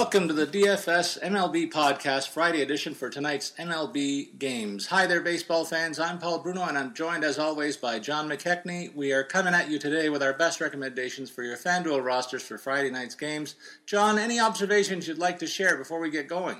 Welcome to the DFS MLB Podcast, Friday edition for tonight's MLB games. Hi there, baseball fans. I'm Paul Bruno, and I'm joined as always by John McKechnie. We are coming at you today with our best recommendations for your FanDuel rosters for Friday night's games. John, any observations you'd like to share before we get going?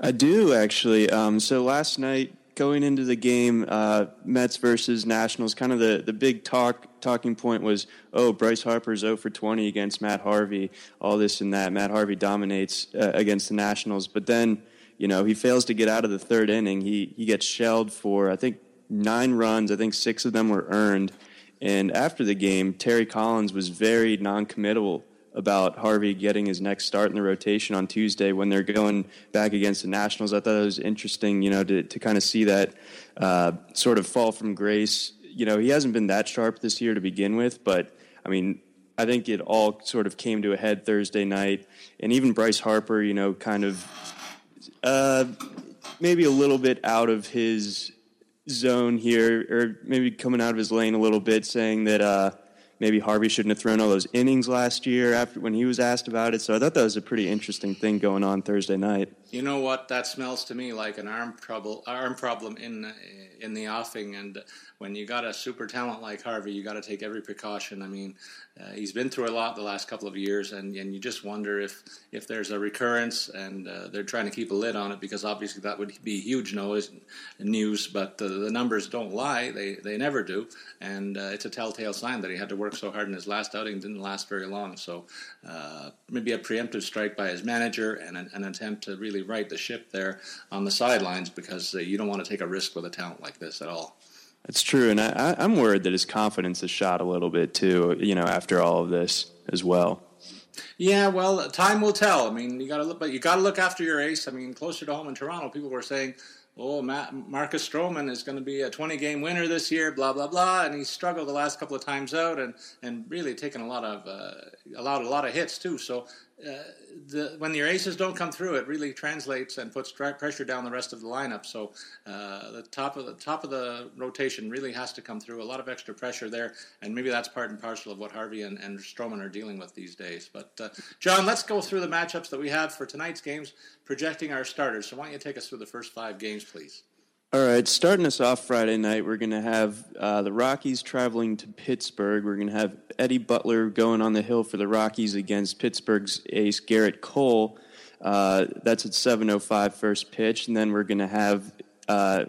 I do actually. Um, so last night, going into the game, uh, Mets versus Nationals, kind of the, the big talk talking point was, oh, Bryce Harper's 0 for 20 against Matt Harvey, all this and that. Matt Harvey dominates uh, against the Nationals, but then, you know, he fails to get out of the third inning. He he gets shelled for I think nine runs. I think six of them were earned. And after the game, Terry Collins was very non-committal about Harvey getting his next start in the rotation on Tuesday when they're going back against the Nationals. I thought it was interesting, you know, to, to kind of see that uh, sort of fall from grace. You know, he hasn't been that sharp this year to begin with, but I mean, I think it all sort of came to a head Thursday night, and even Bryce Harper, you know, kind of uh, maybe a little bit out of his zone here, or maybe coming out of his lane a little bit, saying that. Uh, maybe Harvey shouldn't have thrown all those innings last year after when he was asked about it. So I thought that was a pretty interesting thing going on Thursday night. You know what? That smells to me like an arm trouble, arm problem in in the offing. And when you got a super talent like Harvey, you got to take every precaution. I mean, uh, he's been through a lot the last couple of years, and, and you just wonder if if there's a recurrence, and uh, they're trying to keep a lid on it because obviously that would be huge noise news. But the, the numbers don't lie; they they never do, and uh, it's a telltale sign that he had to work so hard in his last outing didn't last very long. So uh, maybe a preemptive strike by his manager and an, an, attempt to really right the ship there on the sidelines because uh, you don't want to take a risk with a talent like this at all. That's true, and I, I'm worried that his confidence is shot a little bit too. You know, after all of this as well. Yeah, well, time will tell. I mean, you got to look, but you got to look after your ace. I mean, closer to home in Toronto, people were saying, "Oh, Matt, Marcus Stroman is going to be a 20-game winner this year." Blah blah blah, and he struggled the last couple of times out, and and really taken a lot of uh, allowed a lot of hits too. So the, when your aces don't come through, it really translates and puts pressure down the rest of the lineup. So uh, the top of the top of the rotation really has to come through. A lot of extra pressure there, and maybe that's part and parcel of what Harvey and, and Stroman are dealing with these days. But uh, John, let's go through the matchups that we have for tonight's games, projecting our starters. So why don't you take us through the first five games, please? All right, starting us off Friday night, we're going to have uh, the Rockies traveling to Pittsburgh. We're going to have Eddie Butler going on the hill for the Rockies against Pittsburgh's ace Gerrit Cole. Uh, that's at 7:05 first pitch, and then we're going to have uh,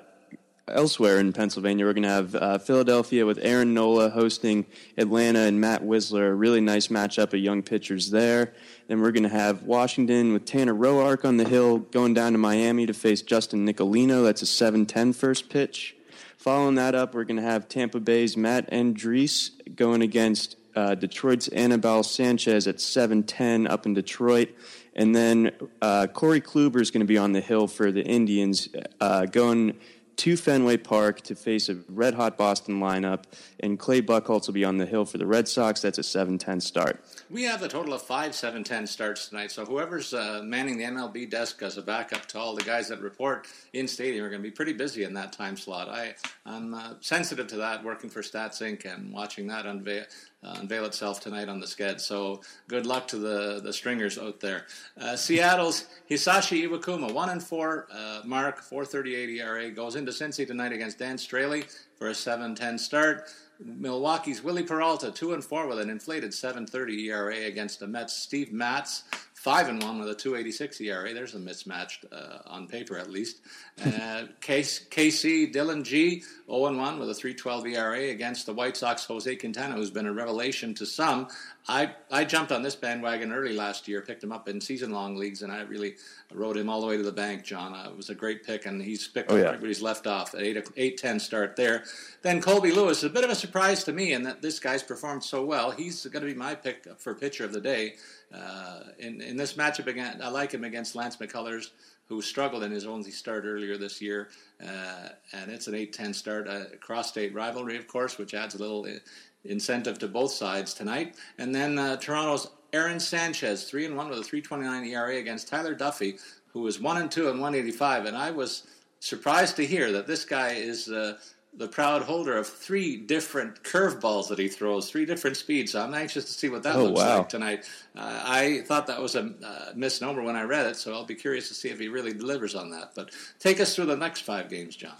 elsewhere in Pennsylvania. We're going to have uh, Philadelphia with Aaron Nola hosting Atlanta and Matt Wisler. A really nice matchup of young pitchers there. Then we're going to have Washington with Tanner Roark on the hill going down to Miami to face Justin Nicolino. That's a 7-10 first pitch. Following that up, we're going to have Tampa Bay's Matt Andriese going against uh, Detroit's Anibal Sanchez at 7-10 up in Detroit. And then uh, Corey Kluber is going to be on the hill for the Indians, uh, going to Fenway Park to face a red hot Boston lineup, and Clay Buchholz will be on the hill for the Red Sox. That's a 7 10 start. We have a total of five 7 10 starts tonight, so whoever's uh, manning the MLB desk as a backup to all the guys that report in stadium are going to be pretty busy in that time slot. I, I'm uh, sensitive to that working for Stats Inc. and watching that unveil, uh, unveil itself tonight on the sked. So good luck to the, the stringers out there. Uh, Seattle's Hisashi Iwakuma, 1 and 4 uh, mark, 438 ERA, goes into Cincy tonight against Dan Straily for a 7 10 start. Milwaukee's Wily Peralta, 2 and 4 with an inflated 730 ERA against the Mets' Steve Matz five and one with a 286 ERA. There's a mismatched uh, on paper at least. Uh, KC Dillon Gee 0 and one with a 312 ERA against the White Sox Jose Quintana, who's been a revelation to some. I I jumped on this bandwagon early last year, picked him up in season long leagues, and I really rode him all the way to the bank. John, uh, it was a great pick, and he's picked oh, yeah. everybody's left off. Eight eight ten start there. Then Colby Lewis, a bit of a surprise to me in that this guy's performed so well. He's going to be my pick for pitcher of the day. Uh, in, in this matchup again, I like him against Lance McCullers, who struggled in his only start earlier this year. Uh, and it's an 8 10 start, a cross state rivalry, of course, which adds a little uh, incentive to both sides tonight. And then uh, Toronto's Aaron Sanchez, 3 and 1 with a 329 ERA against Tyler Duffey, who was 1 and 2 and 185. And I was surprised to hear that this guy is uh, the proud holder of three different curveballs that he throws, three different speeds. So I'm anxious to see what that oh, looks wow. like tonight. Uh, I thought that was a uh, misnomer when I read it, so I'll be curious to see if he really delivers on that. But take us through the next five games, John.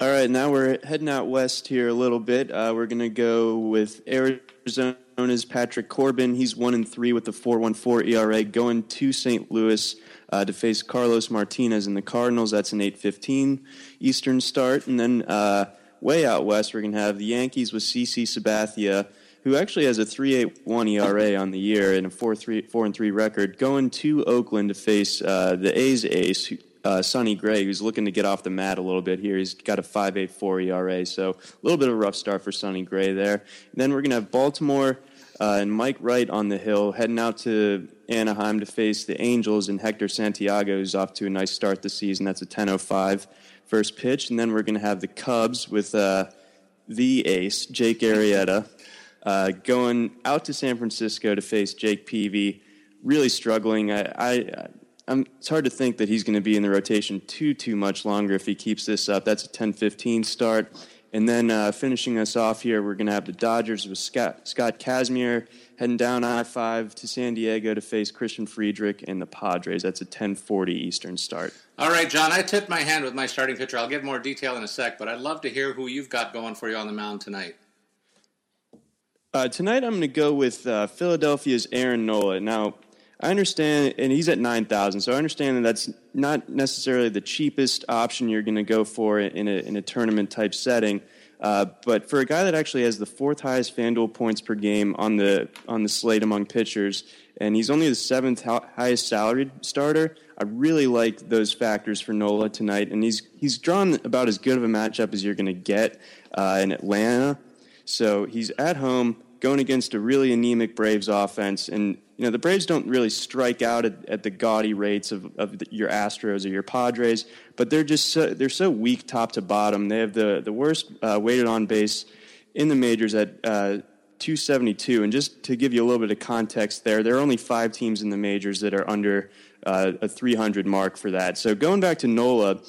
All right, now we're heading out west here a little bit. Uh, we're going to go with Arizona's Patrick Corbin. He's one and three with the 4.14 ERA, going to St. Louis uh, to face Carlos Martinez and the Cardinals. That's an 8:15 Eastern start, and then uh, way out west, we're going to have the Yankees with CC Sabathia, who actually has a 3.81 ERA on the year and a 4 3 4 and 3 record, going to Oakland to face uh, the A's ace, uh, Sonny Gray, who's looking to get off the mat a little bit here. He's got a 5.84 ERA, so a little bit of a rough start for Sonny Gray there. And then we're going to have Baltimore uh, and Mike Wright on the hill, heading out to Anaheim to face the Angels, and Hector Santiago, who's off to a nice start this season. That's a 10.05 first pitch, and then we're going to have the Cubs with uh, the ace, Jake Arrieta, uh, going out to San Francisco to face Jake Peavy. Really struggling. I, I, I'm, it's hard to think that he's going to be in the rotation too too much longer if he keeps this up. That's a 10-15 start. And then uh, finishing us off here, we're going to have the Dodgers with Scott, Scott Kazmir heading down I-5 to San Diego to face Christian Friedrich and the Padres. That's a 10:40 Eastern start. All right, John. I tipped my hand with my starting pitcher. I'll give more detail in a sec, but I'd love to hear who you've got going for you on the mound tonight. Uh, tonight, I'm going to go with uh, Philadelphia's Aaron Nola. Now, I understand, and he's at 9,000, so I understand that that's not necessarily the cheapest option you're going to go for in a, in a tournament type setting. Uh, but for a guy that actually has the fourth highest FanDuel points per game on the on the slate among pitchers, and he's only the seventh highest salaried starter, I really like those factors for Nola tonight. And he's he's drawn about as good of a matchup as you're going to get uh, in Atlanta. So he's at home going against a really anemic Braves offense, and you know the Braves don't really strike out at, at the gaudy rates of, of the, your Astros or your Padres, but they're just so, they're so weak top to bottom. They have the the worst uh, weighted on base in the majors at uh, 272. And just to give you a little bit of context, there there are only five teams in the majors that are under uh, a 300 mark for that. So going back to Nola,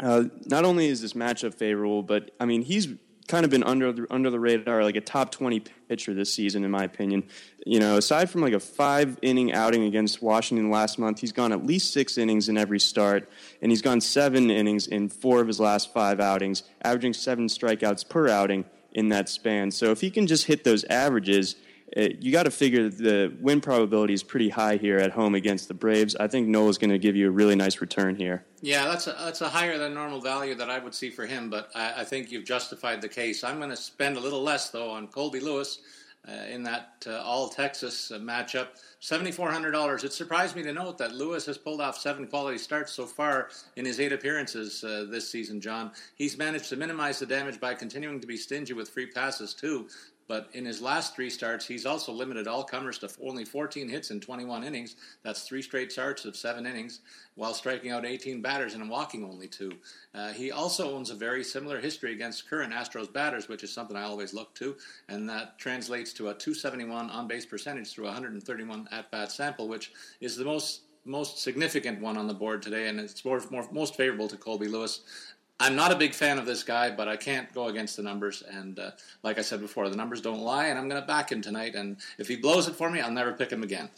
uh, not only is this matchup favorable, but I mean he's kind of been under the, under the radar, like a top 20 pitcher this season, in my opinion. You know, aside from like a five inning outing against Washington last month, he's gone at least six innings in every start, and he's gone seven innings in four of his last five outings, averaging seven strikeouts per outing in that span. So if he can just hit those averages, it, you got to figure the win probability is pretty high here at home against the Braves. I think Noah's going to give you a really nice return here. Yeah, that's a, that's a higher than normal value that I would see for him, but I, I think you've justified the case. I'm going to spend a little less, though, on Colby Lewis uh, in that uh, all Texas uh, matchup. $7,400. It surprised me to note that Lewis has pulled off seven quality starts so far in his eight appearances uh, this season, John. He's managed to minimize the damage by continuing to be stingy with free passes, too. But in his last three starts, he's also limited all comers to only 14 hits in 21 innings. That's three straight starts of seven innings, while striking out 18 batters and walking only two. Uh, he also owns a very similar history against current Astros batters, which is something I always look to, and that translates to a 271 on base percentage through 131 at bat sample, which is the most most significant one on the board today, and it's more, more, most favorable to Colby Lewis. I'm not a big fan of this guy, but I can't go against the numbers. And uh, like I said before, the numbers don't lie, and I'm going to back him tonight. And if he blows it for me, I'll never pick him again.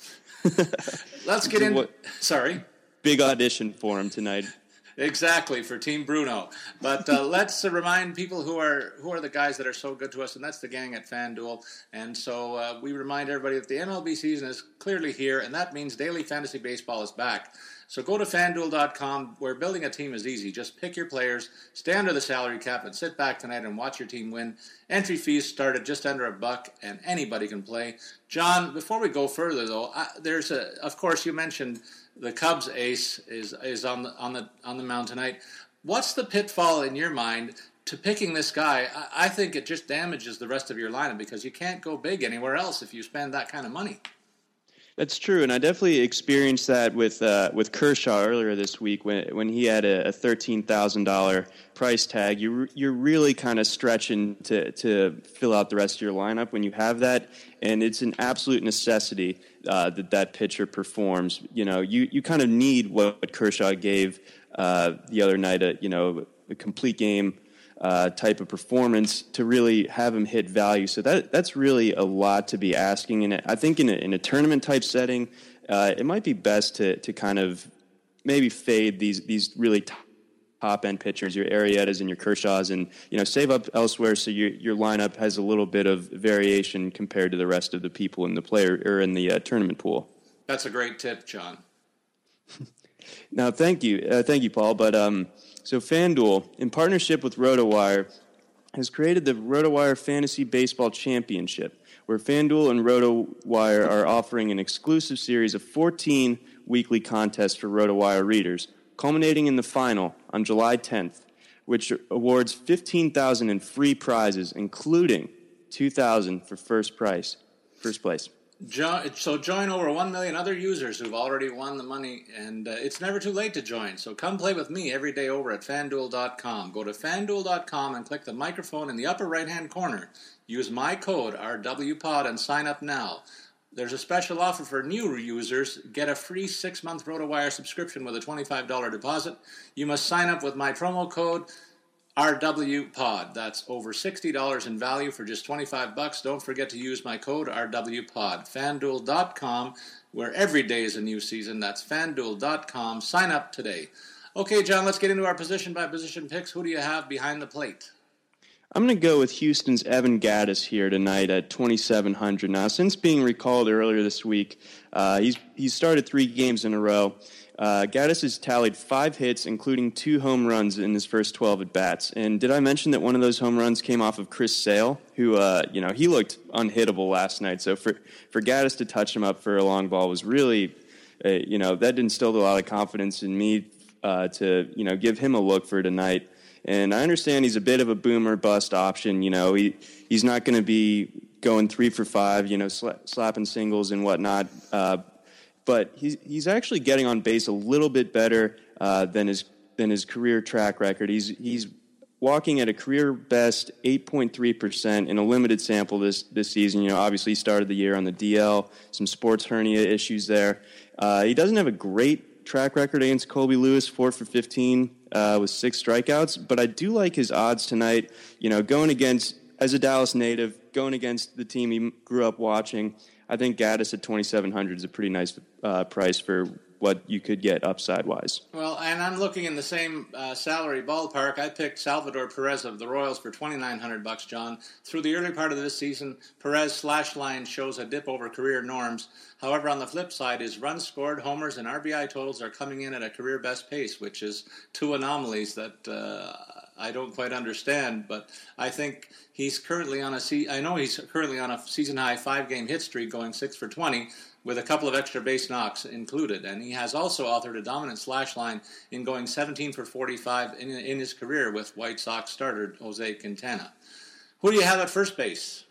Let's get in. Sorry. Big audition for him tonight. Exactly for Team Bruno, but uh, let's uh, remind people who are who are the guys that are so good to us, and that's the gang at FanDuel. And so uh, we remind everybody that the MLB season is clearly here, and that means daily fantasy baseball is back. So go to fanduel.com where building a team is easy. Just pick your players, stay under the salary cap, and sit back tonight and watch your team win. Entry fees start at just under a buck, and anybody can play. John, before we go further, though, I, there's a, of course, you mentioned the Cubs ace is is on the on the on the mound tonight. What's the pitfall in your mind to picking this guy? I, I think it just damages the rest of your lineup because you can't go big anywhere else if you spend that kind of money. That's true, and I definitely experienced that with uh, with Kershaw earlier this week when when he had a, a thirteen thousand dollar price tag. You you're really kind of stretching to to fill out the rest of your lineup when you have that, and it's an absolute necessity uh, that that pitcher performs. You know, you you kind of need what Kershaw gave uh, the other night. A you know a complete game uh, type of performance to really have him hit value. So that that's really a lot to be asking. And I think in a, in a tournament type setting, uh, it might be best to to kind of maybe fade these these really top end pitchers, your Arrietas and your Kershaws, and you know save up elsewhere so your your lineup has a little bit of variation compared to the rest of the people in the player or in the uh, tournament pool. That's a great tip, John. now, thank you, uh, thank you, Paul. But um, so, FanDuel, in partnership with RotoWire, has created the RotoWire Fantasy Baseball Championship, where FanDuel and RotoWire are offering an exclusive series of 14 weekly contests for RotoWire readers, culminating in the final on July 10th, which awards 15,000 in free prizes, including 2,000 for first prize, first place so join over 1 million other users who've already won the money, and uh, it's never too late to join. So come play with me every day over at fanduel.com. Go to fanduel.com and click the microphone in the upper right hand corner. Use my code RWPOD and sign up now. There's a special offer for new users. Get a free six month RotoWire subscription with a $25 deposit. You must sign up with my promo code RW Pod. That's over $60 in value for just 25 bucks. Don't forget to use my code RW Pod. FanDuel.com, where every day is a new season. That's FanDuel.com. Sign up today. Okay, John, let's get into our position by position picks. Who do you have behind the plate? I'm going to go with Houston's Evan Gattis here tonight at 2,700. Now, since being recalled earlier this week, uh, he's he's started three games in a row. Uh, Gattis has tallied five hits, including two home runs in his first 12 at bats. And did I mention that one of those home runs came off of Chris Sale, who, uh, you know, he looked unhittable last night. So for, for Gattis to touch him up for a long ball was really, uh, you know, that instilled a lot of confidence in me uh, to, you know, give him a look for tonight. And I understand he's a bit of a boomer bust option. You know, he, he's not going to be going three for five, you know, sla- slapping singles and whatnot uh, but he's he's actually getting on base a little bit better uh, than his than his career track record. He's he's walking at a career best 8.3 percent in a limited sample this this season. You know, obviously he started the year on the DL, some sports hernia issues there. Uh, he doesn't have a great track record against Colby Lewis, four for 15 uh, with six strikeouts. But I do like his odds tonight. You know, going against as a Dallas native, going against the team he grew up watching. I think Gattis at 2,700 is a pretty nice uh, price for what you could get upside wise. Well, and I'm looking in the same uh, salary ballpark. I picked Salvador Perez of the Royals for 2,900 bucks, John. Through the early part of this season, Perez slash line shows a dip over career norms. However, on the flip side, his runs scored, homers, and RBI totals are coming in at a career best pace, which is two anomalies that. Uh, I don't quite understand, but I think he's currently on a se- I know he's currently on a season high five game hit streak, going six for twenty with a couple of extra base knocks included. And he has also authored a dominant slash line in going 17 for 45 in, in his career with White Sox starter Jose Quintana. Who do you have at first base?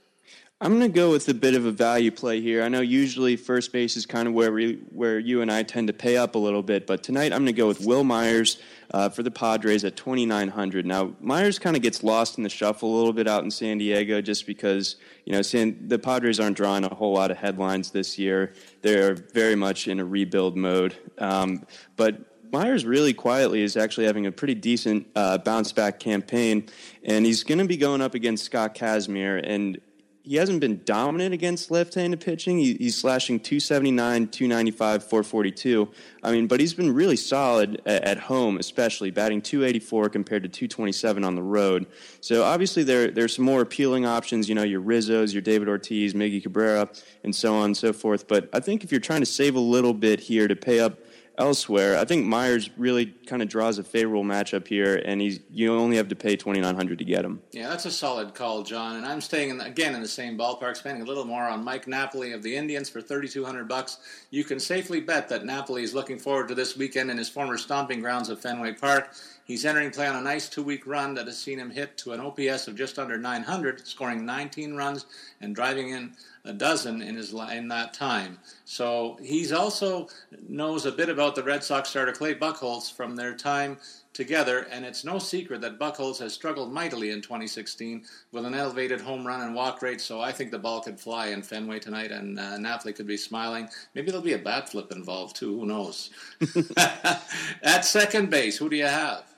I'm going to go with a bit of a value play here. I know usually first base is kind of where we, where you and I tend to pay up a little bit, but tonight I'm going to go with Wil Myers uh, for the Padres at 2,900. Now Myers kind of gets lost in the shuffle a little bit out in San Diego, just because you know San, the Padres aren't drawing a whole lot of headlines this year. They're very much in a rebuild mode, um, but Myers really quietly is actually having a pretty decent uh, bounce back campaign, and he's going to be going up against Scott Kazmir. And he hasn't been dominant against left-handed pitching. He, he's slashing 279, 295, 442. I mean, but he's been really solid at, at, home, especially batting 284 compared to 227 on the road. So obviously there there's some more appealing options. You know, your Rizzos, your David Ortiz, Miggy Cabrera, and so on and so forth. But I think if you're trying to save a little bit here to pay up elsewhere. I think Myers really kind of draws a favorable matchup here, and he's you only have to pay twenty nine hundred to get him. Yeah, that's a solid call, John. And I'm staying in the, again in the same ballpark, spending a little more on Mike Napoli of the Indians for thirty two hundred bucks. You can safely bet that Napoli is looking forward to this weekend in his former stomping grounds of Fenway Park. He's entering play on a nice two week run that has seen him hit to an OPS of just under 900, scoring 19 runs and driving in a dozen in his in that time. So he's also knows a bit about the Red Sox starter Clay Buchholz from their time together, and it's no secret that Buchholz has struggled mightily in 2016 with an elevated home run and walk rate. So I think the ball could fly in Fenway tonight, and uh, Napoli could be smiling. Maybe there'll be a bat flip involved too. Who knows? At second base, who do you have?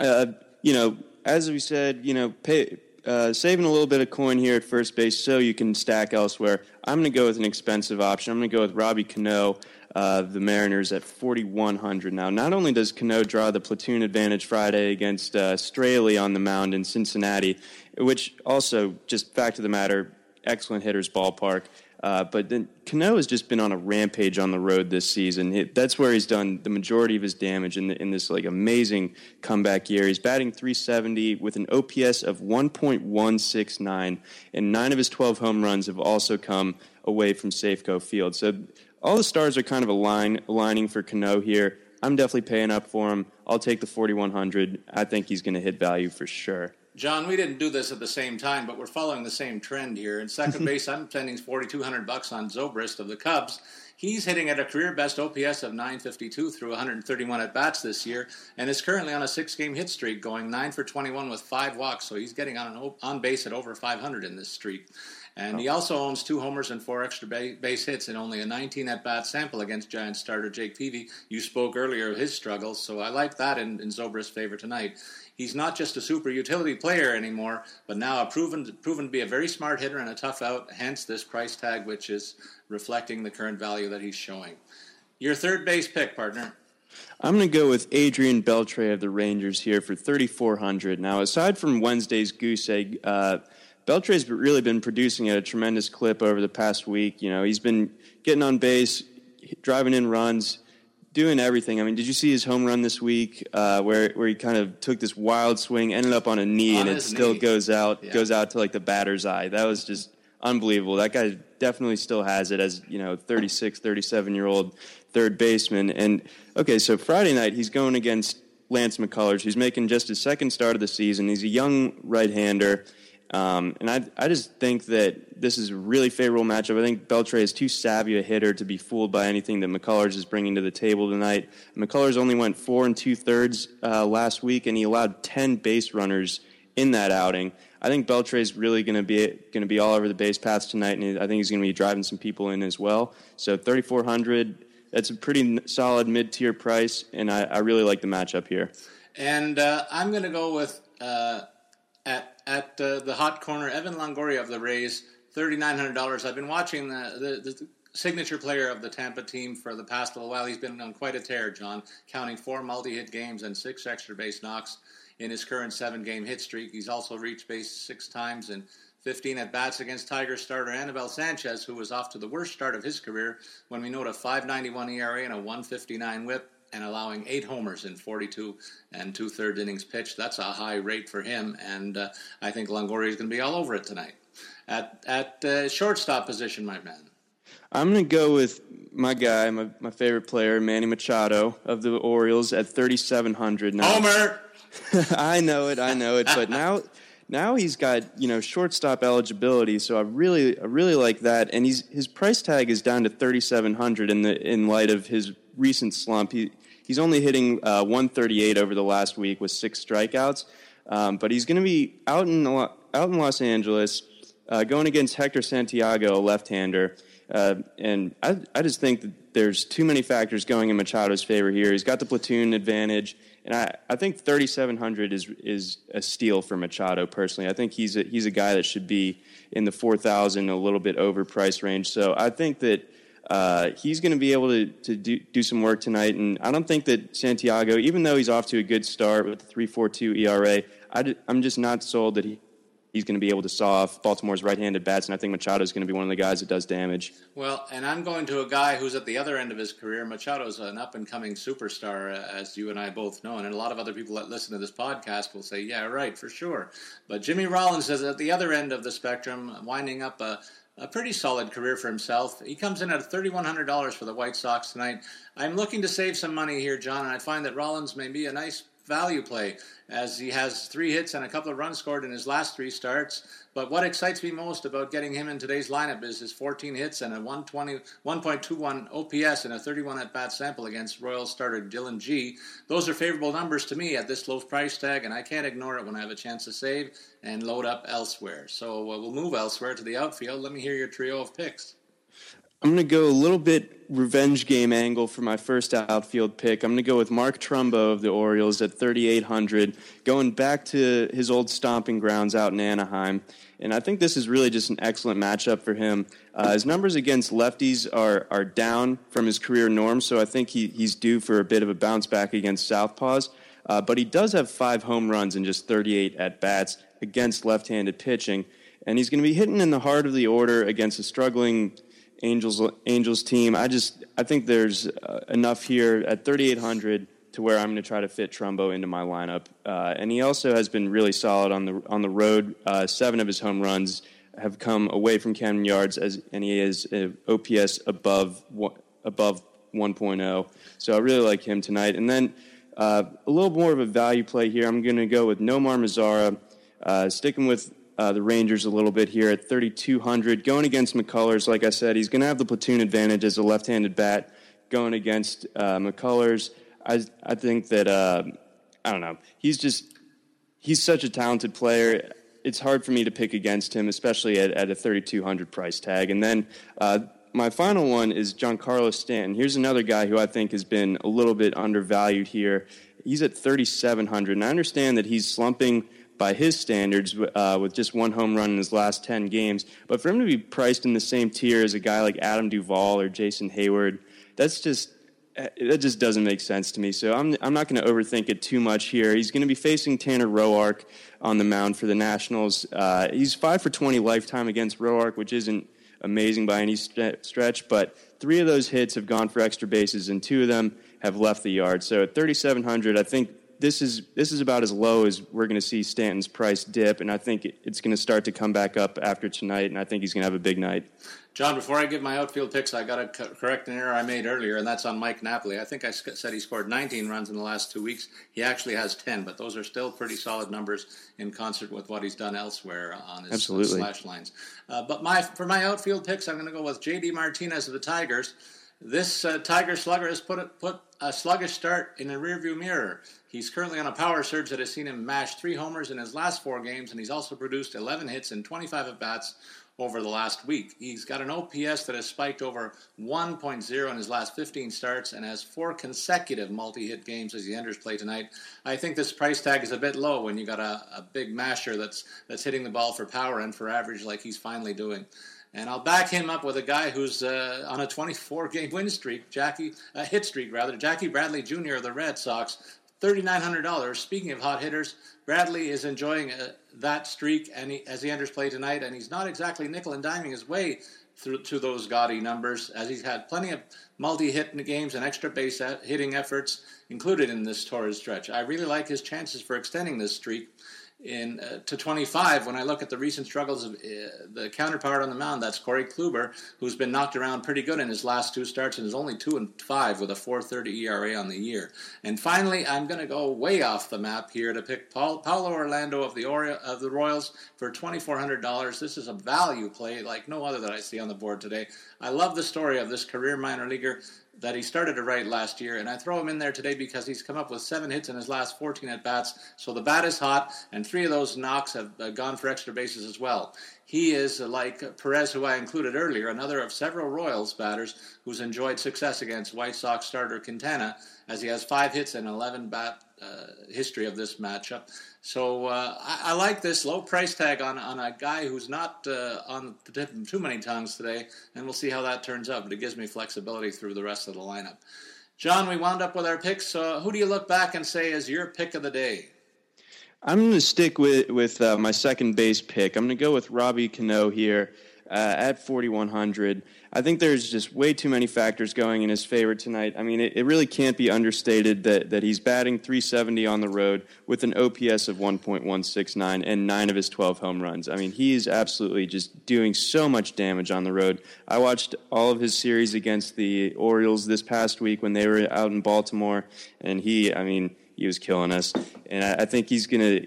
Uh, you know, as we said, you know, pay, uh, saving a little bit of coin here at first base so you can stack elsewhere. I'm going to go with an expensive option. I'm going to go with Robbie Cano, uh, the Mariners, at 4,100. Now, not only does Cano draw the platoon advantage Friday against uh, Straily on the mound in Cincinnati, which also, just fact of the matter, excellent hitters ballpark. Uh, but then Cano has just been on a rampage on the road this season. It, that's where he's done the majority of his damage in, the, in this like amazing comeback year. He's batting 370 with an OPS of 1.169, and nine of his 12 home runs have also come away from Safeco Field. So all the stars are kind of align, aligning for Cano here. I'm definitely paying up for him. I'll take the 4100. I think he's going to hit value for sure. John, we didn't do this at the same time, but we're following the same trend here. In second base, I'm spending 4,200 bucks on Zobrist of the Cubs. He's hitting at a career best OPS of 952 through 131 at bats this year, and is currently on a six-game hit streak, going nine for 21 with five walks. So he's getting on an on base at over 500 in this streak. And he also owns two homers and four extra base hits in only a 19 at bat sample against Giant starter Jake Peavy. You spoke earlier of his struggles, so I like that in, in Zobrist's favor tonight he's not just a super utility player anymore, but now a proven proven to be a very smart hitter and a tough out. Hence this price tag, which is reflecting the current value that he's showing. Your third base pick, partner. I'm going to go with Adrian Beltre of the Rangers here for 3,400. Now, aside from Wednesday's goose egg, uh, Beltre's really been producing at a tremendous clip over the past week. You know, he's been getting on base, driving in runs, doing everything. I mean, did you see his home run this week uh, where where he kind of took this wild swing, ended up on a knee, on and it still knee. goes out yeah. goes out to like the batter's eye. That was just unbelievable. That guy definitely still has it as you know 36, 37 year old third baseman. And okay, so Friday night he's going against Lance McCullers, who's making just his second start of the season. He's a young right hander. Um, and I, I just think that this is a really favorable matchup. I think Beltre is too savvy a hitter to be fooled by anything that McCullers is bringing to the table tonight. McCullers only went four and two thirds uh, last week, and he allowed ten base runners in that outing. I think Beltre is really going to be going to be all over the base paths tonight, and I think he's going to be driving some people in as well. So 3,400 that's a pretty solid mid tier price, and I, I, really like the matchup here. And uh, I'm going to go with uh, at at uh, the hot corner Evan Longoria of the Rays, thirty nine hundred dollars. I've been watching the, the, the signature player of the Tampa team for the past little while. He's been on quite a tear, John, counting four multi-hit games and six extra base knocks in his current seven-game hit streak. He's also reached base six times and 15 at bats against Tiger starter Anibal Sanchez, who was off to the worst start of his career when we note a 5.91 ERA and a 159 WHIP and allowing eight homers in 42 and two thirds innings pitched. That's a high rate for him, and uh, I think Longoria is going to be all over it tonight. At at uh, shortstop position, my man. I'm going to go with my guy, my, my favorite player, Manny Machado of the Orioles at 3,700 now. Homer! I know it, I know it, but now now he's got you know shortstop eligibility, so I really I really like that, and he's his price tag is down to 3,700 in the in light of his recent slump. He he's only hitting uh, 138 over the last week with six strikeouts, um, but he's going to be out in out in Los Angeles. Uh, going against Hector Santiago, a left-hander, uh, and I, I just think that there's too many factors going in Machado's favor here. He's got the platoon advantage, and I, I think 3,700 is is a steal for Machado personally. I think he's a, he's a guy that should be in the 4,000, a little bit over price range. So I think that uh, he's going to be able to, to do, do some work tonight. And I don't think that Santiago, even though he's off to a good start with the 3.42 ERA, I, am just not sold that he he's going to be able to saw off Baltimore's right-handed bats, and I think Machado is going to be one of the guys that does damage. Well, and I'm going to a guy who's at the other end of his career. Machado's an up-and-coming superstar, uh, as you and I both know, and a lot of other people that listen to this podcast will say, "Yeah, right, for sure." But Jimmy Rollins is at the other end of the spectrum, winding up a a pretty solid career for himself. He comes in at $3,100 for the White Sox tonight. I'm looking to save some money here, John, and I find that Rollins may be a nice value play as he has three hits and a couple of runs scored in his last three starts. But what excites me most about getting him in today's lineup is his 14 hits and a 120, 1.21 OPS in a 31 at bat sample against Royal starter Dillon Gee. Those are favorable numbers to me at this low price tag, and I can't ignore it when I have a chance to save and load up elsewhere. So uh, we'll move elsewhere to the outfield. Let me hear your trio of picks. I'm going to go a little bit revenge game angle for my first outfield pick. I'm going to go with Mark Trumbo of the Orioles at 3,800, going back to his old stomping grounds out in Anaheim. And I think this is really just an excellent matchup for him. Uh, his numbers against lefties are, are down from his career norm, so I think he, he's due for a bit of a bounce back against Southpaws. Uh, but he does have five home runs in just 38 at bats against left handed pitching. And he's going to be hitting in the heart of the order against a struggling Angels Angels team. I just I think there's uh, enough here at 3,800 to where I'm going to try to fit Trumbo into my lineup. Uh, and he also has been really solid on the on the road. Uh, seven of his home runs have come away from Camden Yards, as and he is OPS above above 1.0. So I really like him tonight. And then uh, a little more of a value play here. I'm going to go with Nomar Mazara, uh, sticking with uh, the Rangers a little bit here at 3,200. Going against McCullers, like I said, he's going to have the platoon advantage as a left handed bat going against uh, McCullers. I, I think that, uh, I don't know, he's just, he's such a talented player. It's hard for me to pick against him, especially at, at a 3,200 price tag. And then uh, my final one is Giancarlo Stanton. Here's another guy who I think has been a little bit undervalued here. He's at 3,700, and I understand that he's slumping by his standards uh, with just one home run in his last 10 games. But for him to be priced in the same tier as a guy like Adam Duvall or Jason Heyward, that's just uh, that just doesn't make sense to me. So I'm I'm not going to overthink it too much here. He's going to be facing Tanner Roark on the mound for the Nationals. Uh, he's five for 20 lifetime against Roark, which isn't amazing by any stretch, but three of those hits have gone for extra bases, and two of them have left the yard. So at 3,700, I think this is this is about as low as we're going to see Stanton's price dip, and I think it's going to start to come back up after tonight, and I think he's going to have a big night. John, before I give my outfield picks, I got to correct an error I made earlier, and that's on Mike Napoli. I think I said he scored 19 runs in the last two weeks. He actually has 10, but those are still pretty solid numbers in concert with what he's done elsewhere on his Absolutely. slash lines. Uh, but my for my outfield picks, I'm going to go with J.D. Martinez of the Tigers. This uh, Tiger slugger has put a, put a sluggish start in the rearview mirror. He's currently on a power surge that has seen him mash three homers in his last four games, and he's also produced 11 hits and 25 at bats over the last week. He's got an OPS that has spiked over 1.0 in his last 15 starts and has four consecutive multi-hit games as the Enders play tonight. I think this price tag is a bit low when you got a, a big masher that's that's hitting the ball for power and for average like he's finally doing. And I'll back him up with a guy who's uh, on a 24-game win streak, Jackie, a hit streak rather, Jackie Bradley Jr. of the Red Sox. $3,900. Speaking of hot hitters, Bradley is enjoying uh, that streak and he, as he enters play tonight, and he's not exactly nickel and diming his way through to those gaudy numbers, as he's had plenty of multi-hit games and extra base hitting efforts included in this Torres stretch. I really like his chances for extending this streak in uh, to 25 when I look at the recent struggles of uh, the counterpart on the mound. That's Corey Kluber, who's been knocked around pretty good in his last two starts and is only two and five with a 4.30 ERA on the year. And finally, I'm going to go way off the map here to pick Paul, Paulo Orlando of the Ori- of the Royals for $2,400. This is a value play like no other that I see on the board today. I love the story of this career minor leaguer that he started to write last year, and I throw him in there today because he's come up with seven hits in his last 14 at bats. So the bat is hot, and three of those knocks have uh, gone for extra bases as well. He is uh, like Perez, who I included earlier, another of several Royals batters who's enjoyed success against White Sox starter Quintana, as he has five hits and 11 bat uh, history of this matchup. So uh, I, I, like this low price tag on, on a guy who's not uh, on the tip of too many tongues today, and we'll see how that turns out. But it gives me flexibility through the rest of the lineup. John, we wound up with our picks. who do you look back and say is your pick of the day? I'm going to stick with with uh, my second base pick. I'm going to go with Robbie Cano here uh, at 4100. I think there's just way too many factors going in his favor tonight. I mean, it, it, really can't be understated that, that he's batting 370 on the road with an OPS of 1.169 and nine of his 12 home runs. I mean, he's absolutely just doing so much damage on the road. I watched all of his series against the Orioles this past week when they were out in Baltimore, and he, I mean, he was killing us. And I, I think he's going to,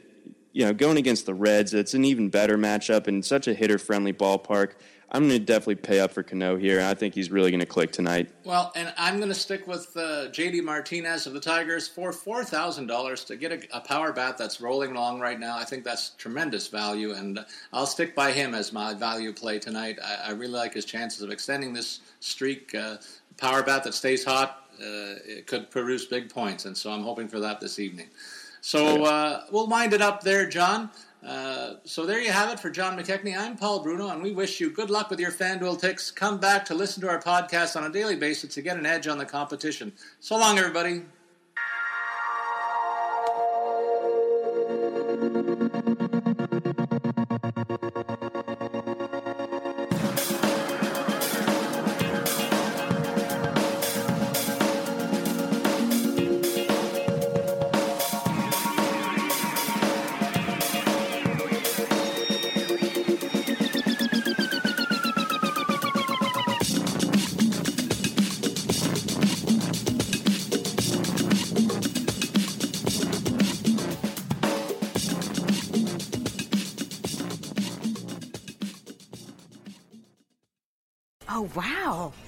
you know, going against the Reds, it's an even better matchup and such a hitter friendly ballpark. I'm going to definitely pay up for Cano here. I think he's really going to click tonight. Well, and I'm going to stick with uh, JD Martinez of the Tigers for four thousand dollars to get a, a, power bat that's rolling along right now. I think that's tremendous value, and I'll stick by him as my value play tonight. I, I really like his chances of extending this streak. Uh, power bat that stays hot, uh, it could produce big points, and so I'm hoping for that this evening. So uh, we'll wind it up there, John. Uh, so there you have it for John McKechnie. I'm Paul Bruno, and we wish you good luck with your FanDuel ticks. Come back to listen to our podcast on a daily basis to get an edge on the competition. So long, everybody.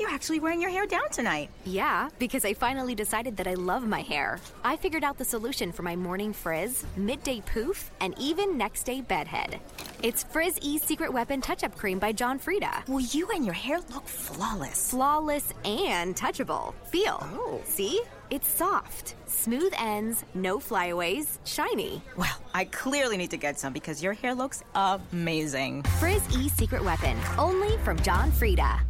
Actually wearing your hair down tonight. Yeah, because I finally decided that I love my hair. I figured out the solution for my morning frizz, midday poof, and even next day bedhead. It's Frizz E Secret Weapon Touch Up Cream by John Frieda. Well, you and your hair look flawless. Flawless and touchable. Feel. Oh. See? It's soft, smooth ends, no flyaways, shiny. Well, I clearly need to get some because your hair looks amazing. Frizz E Secret Weapon, only from John Frieda.